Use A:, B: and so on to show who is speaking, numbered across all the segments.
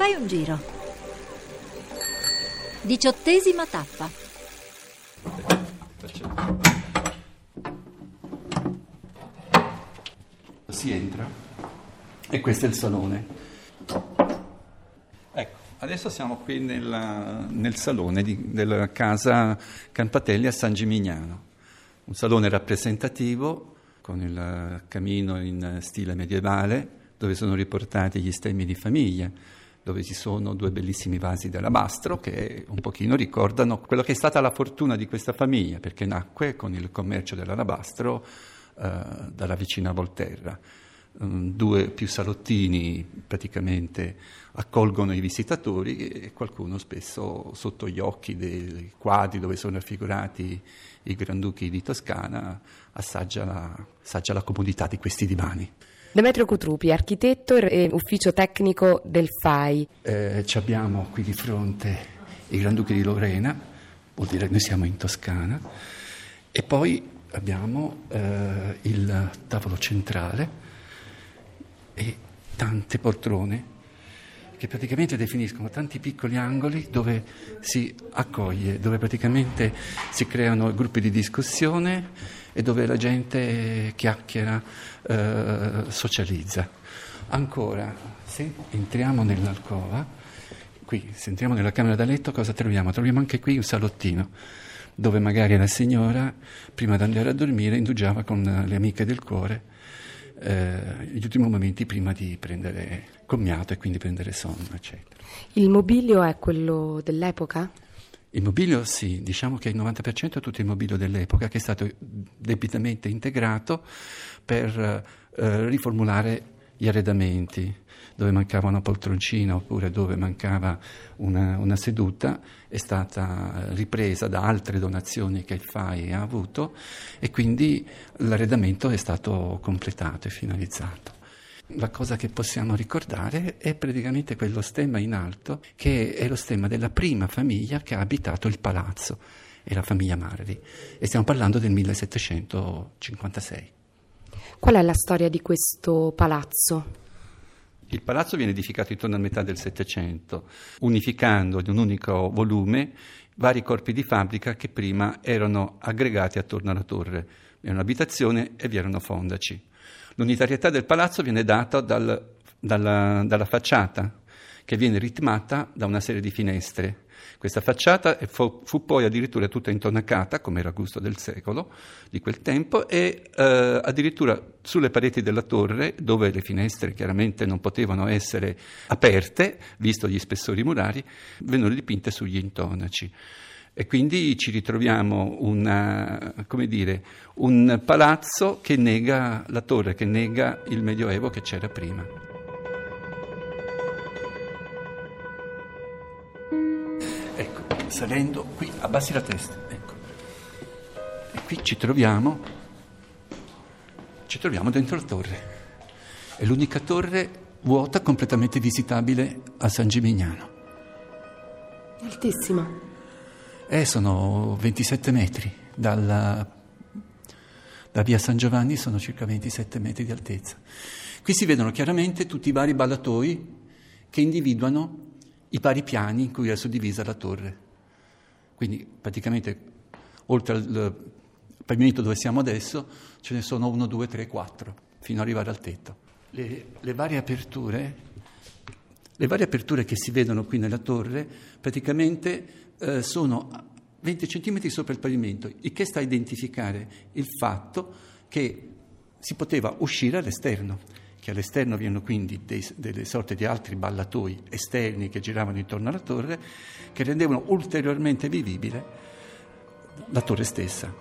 A: Fai un giro. Diciottesima tappa.
B: Si entra e questo è il salone. Ecco, adesso siamo qui nella- nel salone di- della casa Campatelli a San Gimignano, un salone rappresentativo con il camino in stile medievale dove sono riportati gli stemmi di famiglia, dove ci sono due bellissimi vasi d'alabastro che un pochino ricordano quello che è stata la fortuna di questa famiglia, perché nacque con il commercio dell'alabastro eh, dalla vicina Volterra. Mm, due più salottini praticamente accolgono i visitatori e qualcuno spesso sotto gli occhi dei quadri dove sono raffigurati i granduchi di Toscana assaggia la, assaggia la comodità di questi divani.
C: Demetrio Cutrupi, architetto e ufficio tecnico del FAI.
B: Eh, ci abbiamo qui di fronte i Granduchi di Lorena, vuol dire che noi siamo in Toscana, e poi abbiamo eh, il tavolo centrale e tante poltrone che praticamente definiscono tanti piccoli angoli dove si accoglie, dove praticamente si creano gruppi di discussione e dove la gente chiacchiera, eh, socializza. Ancora, se entriamo nell'alcova, qui, se entriamo nella camera da letto, cosa troviamo? Troviamo anche qui un salottino dove magari la signora, prima di andare a dormire, indugiava con le amiche del cuore eh, gli ultimi momenti prima di prendere commiato e quindi prendere sonno, eccetera.
C: Il mobilio è quello dell'epoca?
B: Il mobilio sì, diciamo che il 90% è tutto il mobilio dell'epoca che è stato debitamente integrato per eh, riformulare gli arredamenti, dove mancava una poltroncina oppure dove mancava una, una seduta, è stata ripresa da altre donazioni che il FAI ha avuto e quindi l'arredamento è stato completato e finalizzato. La cosa che possiamo ricordare è praticamente quello stemma in alto che è lo stemma della prima famiglia che ha abitato il palazzo, è la famiglia Marri e stiamo parlando del 1756.
C: Qual è la storia di questo palazzo?
B: Il palazzo viene edificato intorno a metà del Settecento, unificando in un unico volume vari corpi di fabbrica che prima erano aggregati attorno alla torre. Era un'abitazione e vi erano fondaci. L'unitarietà del palazzo viene data dal, dalla, dalla facciata, che viene ritmata da una serie di finestre. Questa facciata fu, fu poi addirittura tutta intonacata, come era gusto del secolo, di quel tempo, e eh, addirittura sulle pareti della torre, dove le finestre chiaramente non potevano essere aperte, visto gli spessori murari, vennero dipinte sugli intonaci. E quindi ci ritroviamo una, dire, un palazzo che nega la torre, che nega il Medioevo che c'era prima. Salendo qui, abbassi la testa, ecco. E qui ci troviamo, ci troviamo dentro la torre. È l'unica torre vuota completamente visitabile a San Gimignano.
C: Altissima.
B: Eh, sono 27 metri, dalla, da via San Giovanni sono circa 27 metri di altezza. Qui si vedono chiaramente tutti i vari ballatoi che individuano i vari piani in cui è suddivisa la torre. Quindi praticamente oltre al pavimento dove siamo adesso ce ne sono 1, 2, 3, 4 fino ad arrivare al tetto. Le, le, varie aperture, le varie aperture che si vedono qui nella torre praticamente eh, sono 20 cm sopra il pavimento, il che sta a identificare il fatto che si poteva uscire all'esterno, che all'esterno vi quindi dei, delle sorte di altri ballatoi esterni che giravano intorno alla torre, che rendevano ulteriormente vivibile la torre stessa.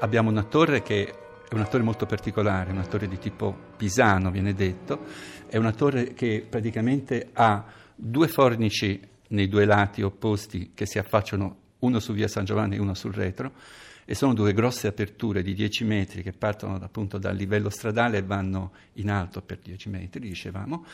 B: Abbiamo una torre che è una torre molto particolare, una torre di tipo pisano, viene detto, è una torre che praticamente ha due fornici nei due lati opposti che si affacciano uno su via San Giovanni e uno sul retro, e sono due grosse aperture di 10 metri che partono appunto dal livello stradale e vanno in alto per 10 metri, dicevamo,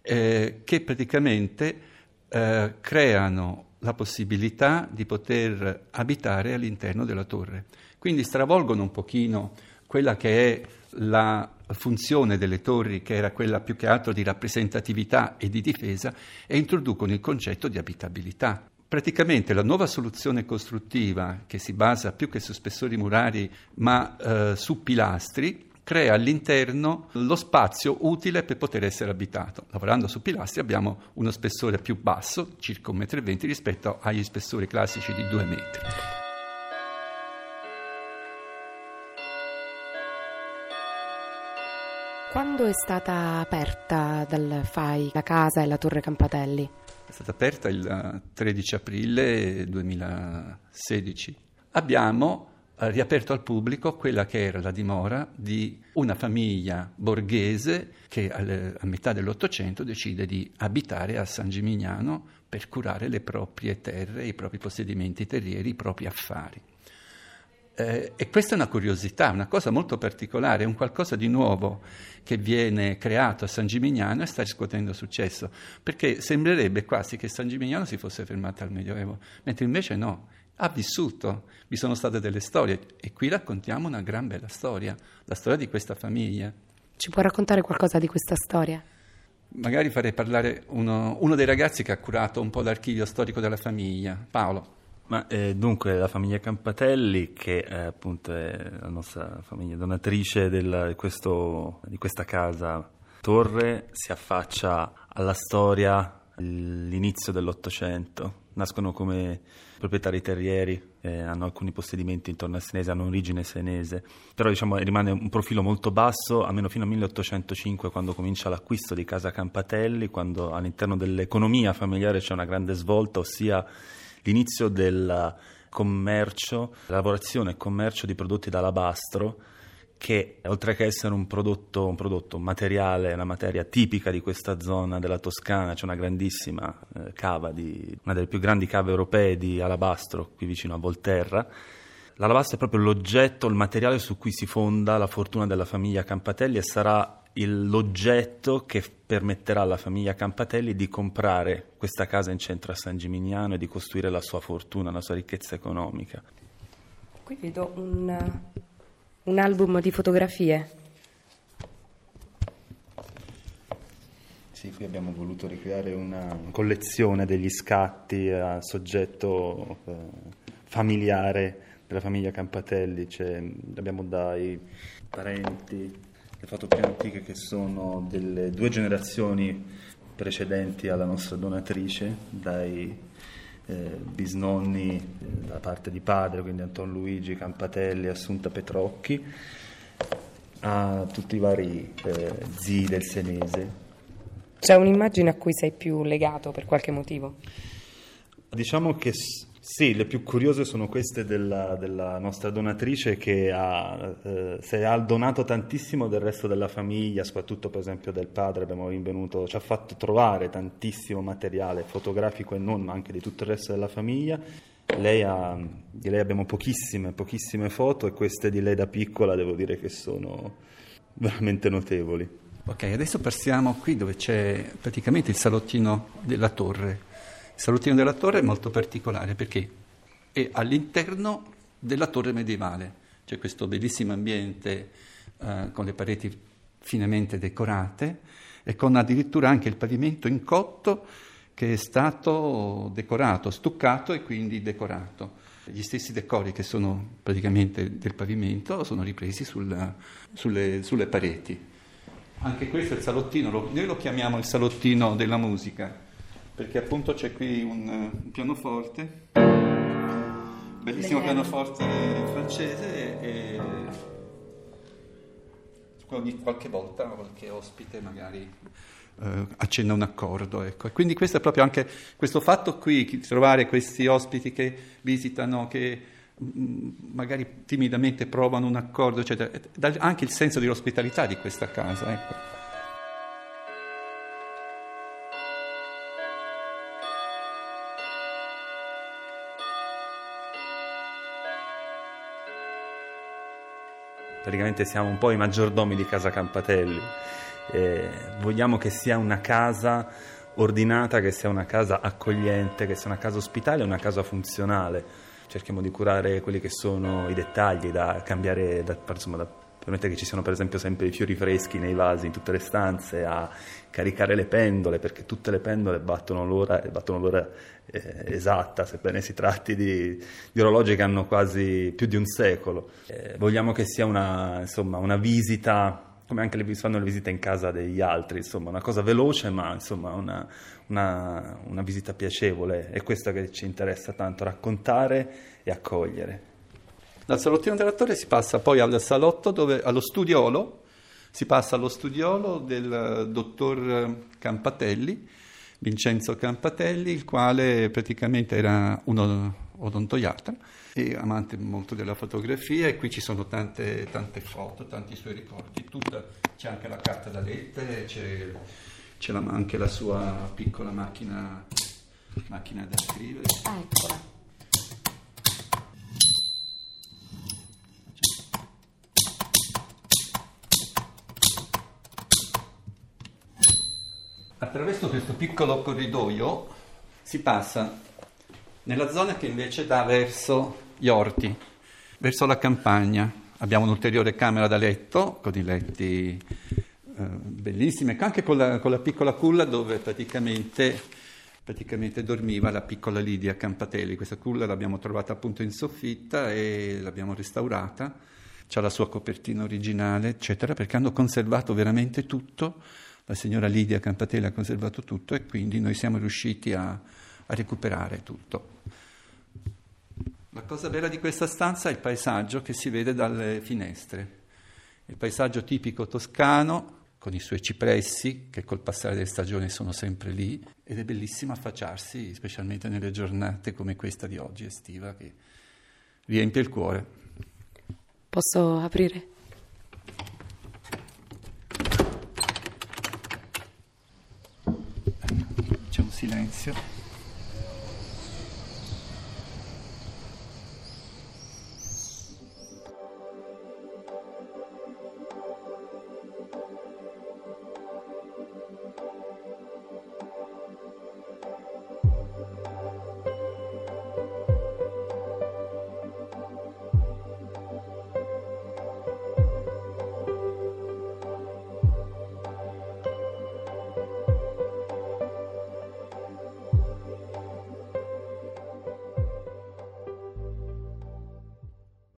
B: eh, che praticamente eh, creano la possibilità di poter abitare all'interno della torre. Quindi stravolgono un pochino quella che è la funzione delle torri, che era quella più che altro di rappresentatività e di difesa, e introducono il concetto di abitabilità. Praticamente la nuova soluzione costruttiva, che si basa più che su spessori murari, ma eh, su pilastri, crea all'interno lo spazio utile per poter essere abitato. Lavorando su pilastri abbiamo uno spessore più basso, circa 1,20 m, rispetto agli spessori classici di 2 metri.
C: Quando è stata aperta dal FAI la casa e la torre Campatelli?
B: È stata aperta il 13 aprile 2016. Abbiamo riaperto al pubblico quella che era la dimora di una famiglia borghese che a metà dell'Ottocento decide di abitare a San Gimignano per curare le proprie terre, i propri possedimenti terrieri, i propri affari. Eh, e questa è una curiosità, una cosa molto particolare, un qualcosa di nuovo che viene creato a San Gimignano e sta riscuotendo successo, perché sembrerebbe quasi che San Gimignano si fosse fermata al Medioevo, mentre invece no, ha vissuto, vi sono state delle storie e qui raccontiamo una gran bella storia, la storia di questa famiglia.
C: Ci può raccontare qualcosa di questa storia?
B: Magari farei parlare uno, uno dei ragazzi che ha curato un po' l'archivio storico della famiglia, Paolo.
D: Ma, eh, dunque la famiglia Campatelli, che eh, appunto è la nostra famiglia donatrice del, questo, di questa casa torre, si affaccia alla storia, all'inizio dell'Ottocento. Nascono come proprietari terrieri, eh, hanno alcuni possedimenti intorno a Senese, hanno origine senese, però diciamo, rimane un profilo molto basso, almeno fino al 1805 quando comincia l'acquisto di Casa Campatelli, quando all'interno dell'economia familiare c'è una grande svolta, ossia l'inizio del commercio, lavorazione e commercio di prodotti d'alabastro che oltre che essere un prodotto, un prodotto un materiale, una materia tipica di questa zona della Toscana, c'è una grandissima eh, cava, di, una delle più grandi cave europee di alabastro qui vicino a Volterra. L'alabastro è proprio l'oggetto, il materiale su cui si fonda la fortuna della famiglia Campatelli e sarà il, l'oggetto che permetterà alla famiglia Campatelli di comprare questa casa in centro a San Gimignano e di costruire la sua fortuna, la sua ricchezza economica.
C: Qui vedo un, un album di fotografie.
D: Sì, qui abbiamo voluto ricreare una collezione degli scatti a soggetto eh, familiare della famiglia Campatelli, cioè, abbiamo dai parenti le foto più antiche che sono delle due generazioni precedenti alla nostra donatrice, dai eh, bisnonni eh, da parte di padre, quindi Anton Luigi Campatelli, Assunta Petrocchi, a tutti i vari eh, zii del Senese.
C: C'è un'immagine a cui sei più legato per qualche motivo?
D: Diciamo che sì, le più curiose sono queste della, della nostra donatrice che ha, eh, ha donato tantissimo del resto della famiglia, soprattutto per esempio del padre, abbiamo rinvenuto, ci ha fatto trovare tantissimo materiale fotografico e non, ma anche di tutto il resto della famiglia. Lei ha, di lei abbiamo pochissime, pochissime foto e queste di lei da piccola devo dire che sono veramente notevoli.
B: Ok, adesso passiamo qui dove c'è praticamente il salottino della torre il salottino della torre è molto particolare perché è all'interno della torre medievale, c'è questo bellissimo ambiente eh, con le pareti finemente decorate e con addirittura anche il pavimento in cotto che è stato decorato, stuccato e quindi decorato. Gli stessi decori che sono praticamente del pavimento sono ripresi sul, sulle, sulle, pareti. Anche questo è il salottino, noi lo chiamiamo il salottino della musica perché appunto c'è qui un, un pianoforte, bellissimo pianoforte francese e ogni qualche volta qualche ospite magari eh, accenna un accordo. Ecco. E quindi questo è proprio anche questo fatto qui, trovare questi ospiti che visitano, che mm, magari timidamente provano un accordo, eccetera, dà anche il senso di ospitalità di questa casa. Ecco.
D: Praticamente siamo un po' i maggiordomi di Casa Campatelli. Eh, vogliamo che sia una casa ordinata, che sia una casa accogliente, che sia una casa ospitale, una casa funzionale. Cerchiamo di curare quelli che sono i dettagli da cambiare, da, insomma, da permette che ci siano per esempio sempre i fiori freschi nei vasi in tutte le stanze, a caricare le pendole, perché tutte le pendole battono l'ora, battono l'ora eh, esatta, sebbene si tratti di, di, orologi che hanno quasi più di un secolo. Eh, vogliamo che sia una, insomma, una visita come anche le, fanno le visite in casa degli altri, insomma, una cosa veloce ma insomma una, una, una visita piacevole, è questo che ci interessa tanto, raccontare e accogliere.
B: Dal salottino dell'attore si passa poi al salotto, dove, allo studiolo, si passa allo studiolo del dottor Campatelli, Vincenzo Campatelli, il quale praticamente era uno odontoiatra e amante molto della fotografia e qui ci sono tante, tante foto, tanti suoi ricordi, Tutta, c'è anche la carta da lettere, c'è, c'è la, anche la sua piccola macchina, macchina da scrivere.
C: Eccola.
B: Attraverso questo piccolo corridoio si passa nella zona che invece dà verso gli orti, verso la campagna. Abbiamo un'ulteriore camera da letto con i letti eh, bellissimi, anche con la, con la, piccola culla dove praticamente, praticamente, dormiva la piccola Lidia Campatelli. Questa culla l'abbiamo trovata appunto in soffitta e l'abbiamo restaurata. C'ha la sua copertina originale, eccetera, perché hanno conservato veramente tutto. La signora Lidia Campatelli ha conservato tutto e quindi noi siamo riusciti a, a recuperare tutto. La cosa bella di questa stanza è il paesaggio che si vede dalle finestre. Il paesaggio tipico toscano, con i suoi cipressi, che col passare delle stagioni sono sempre lì, ed è bellissimo affacciarsi, specialmente nelle giornate come questa di oggi, estiva, che riempie il cuore.
C: Posso aprire?
B: C'è un silenzio.